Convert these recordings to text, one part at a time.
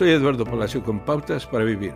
Soy Eduardo Palacio con Pautas para Vivir.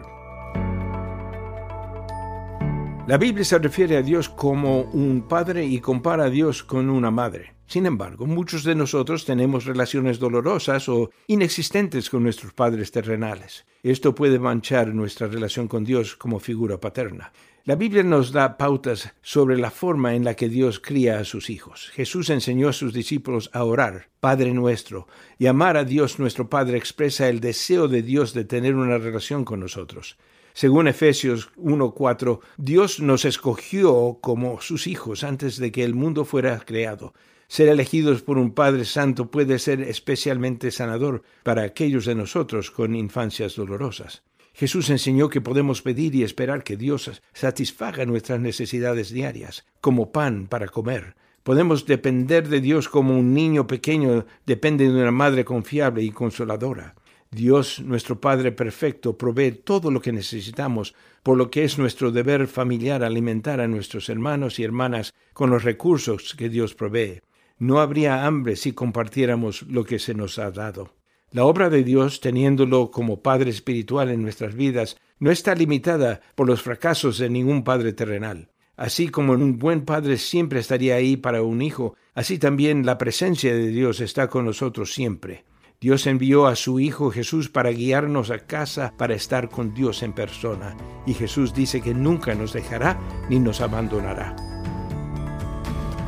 La Biblia se refiere a Dios como un padre y compara a Dios con una madre. Sin embargo, muchos de nosotros tenemos relaciones dolorosas o inexistentes con nuestros padres terrenales. Esto puede manchar nuestra relación con Dios como figura paterna. La Biblia nos da pautas sobre la forma en la que Dios cría a sus hijos. Jesús enseñó a sus discípulos a orar, Padre nuestro, y amar a Dios nuestro Padre expresa el deseo de Dios de tener una relación con nosotros. Según Efesios 1.4, Dios nos escogió como sus hijos antes de que el mundo fuera creado. Ser elegidos por un Padre Santo puede ser especialmente sanador para aquellos de nosotros con infancias dolorosas. Jesús enseñó que podemos pedir y esperar que Dios satisfaga nuestras necesidades diarias, como pan para comer. Podemos depender de Dios como un niño pequeño depende de una madre confiable y consoladora. Dios, nuestro Padre perfecto, provee todo lo que necesitamos, por lo que es nuestro deber familiar alimentar a nuestros hermanos y hermanas con los recursos que Dios provee. No habría hambre si compartiéramos lo que se nos ha dado. La obra de Dios, teniéndolo como Padre espiritual en nuestras vidas, no está limitada por los fracasos de ningún Padre terrenal. Así como un buen padre siempre estaría ahí para un hijo, así también la presencia de Dios está con nosotros siempre. Dios envió a su Hijo Jesús para guiarnos a casa, para estar con Dios en persona. Y Jesús dice que nunca nos dejará ni nos abandonará.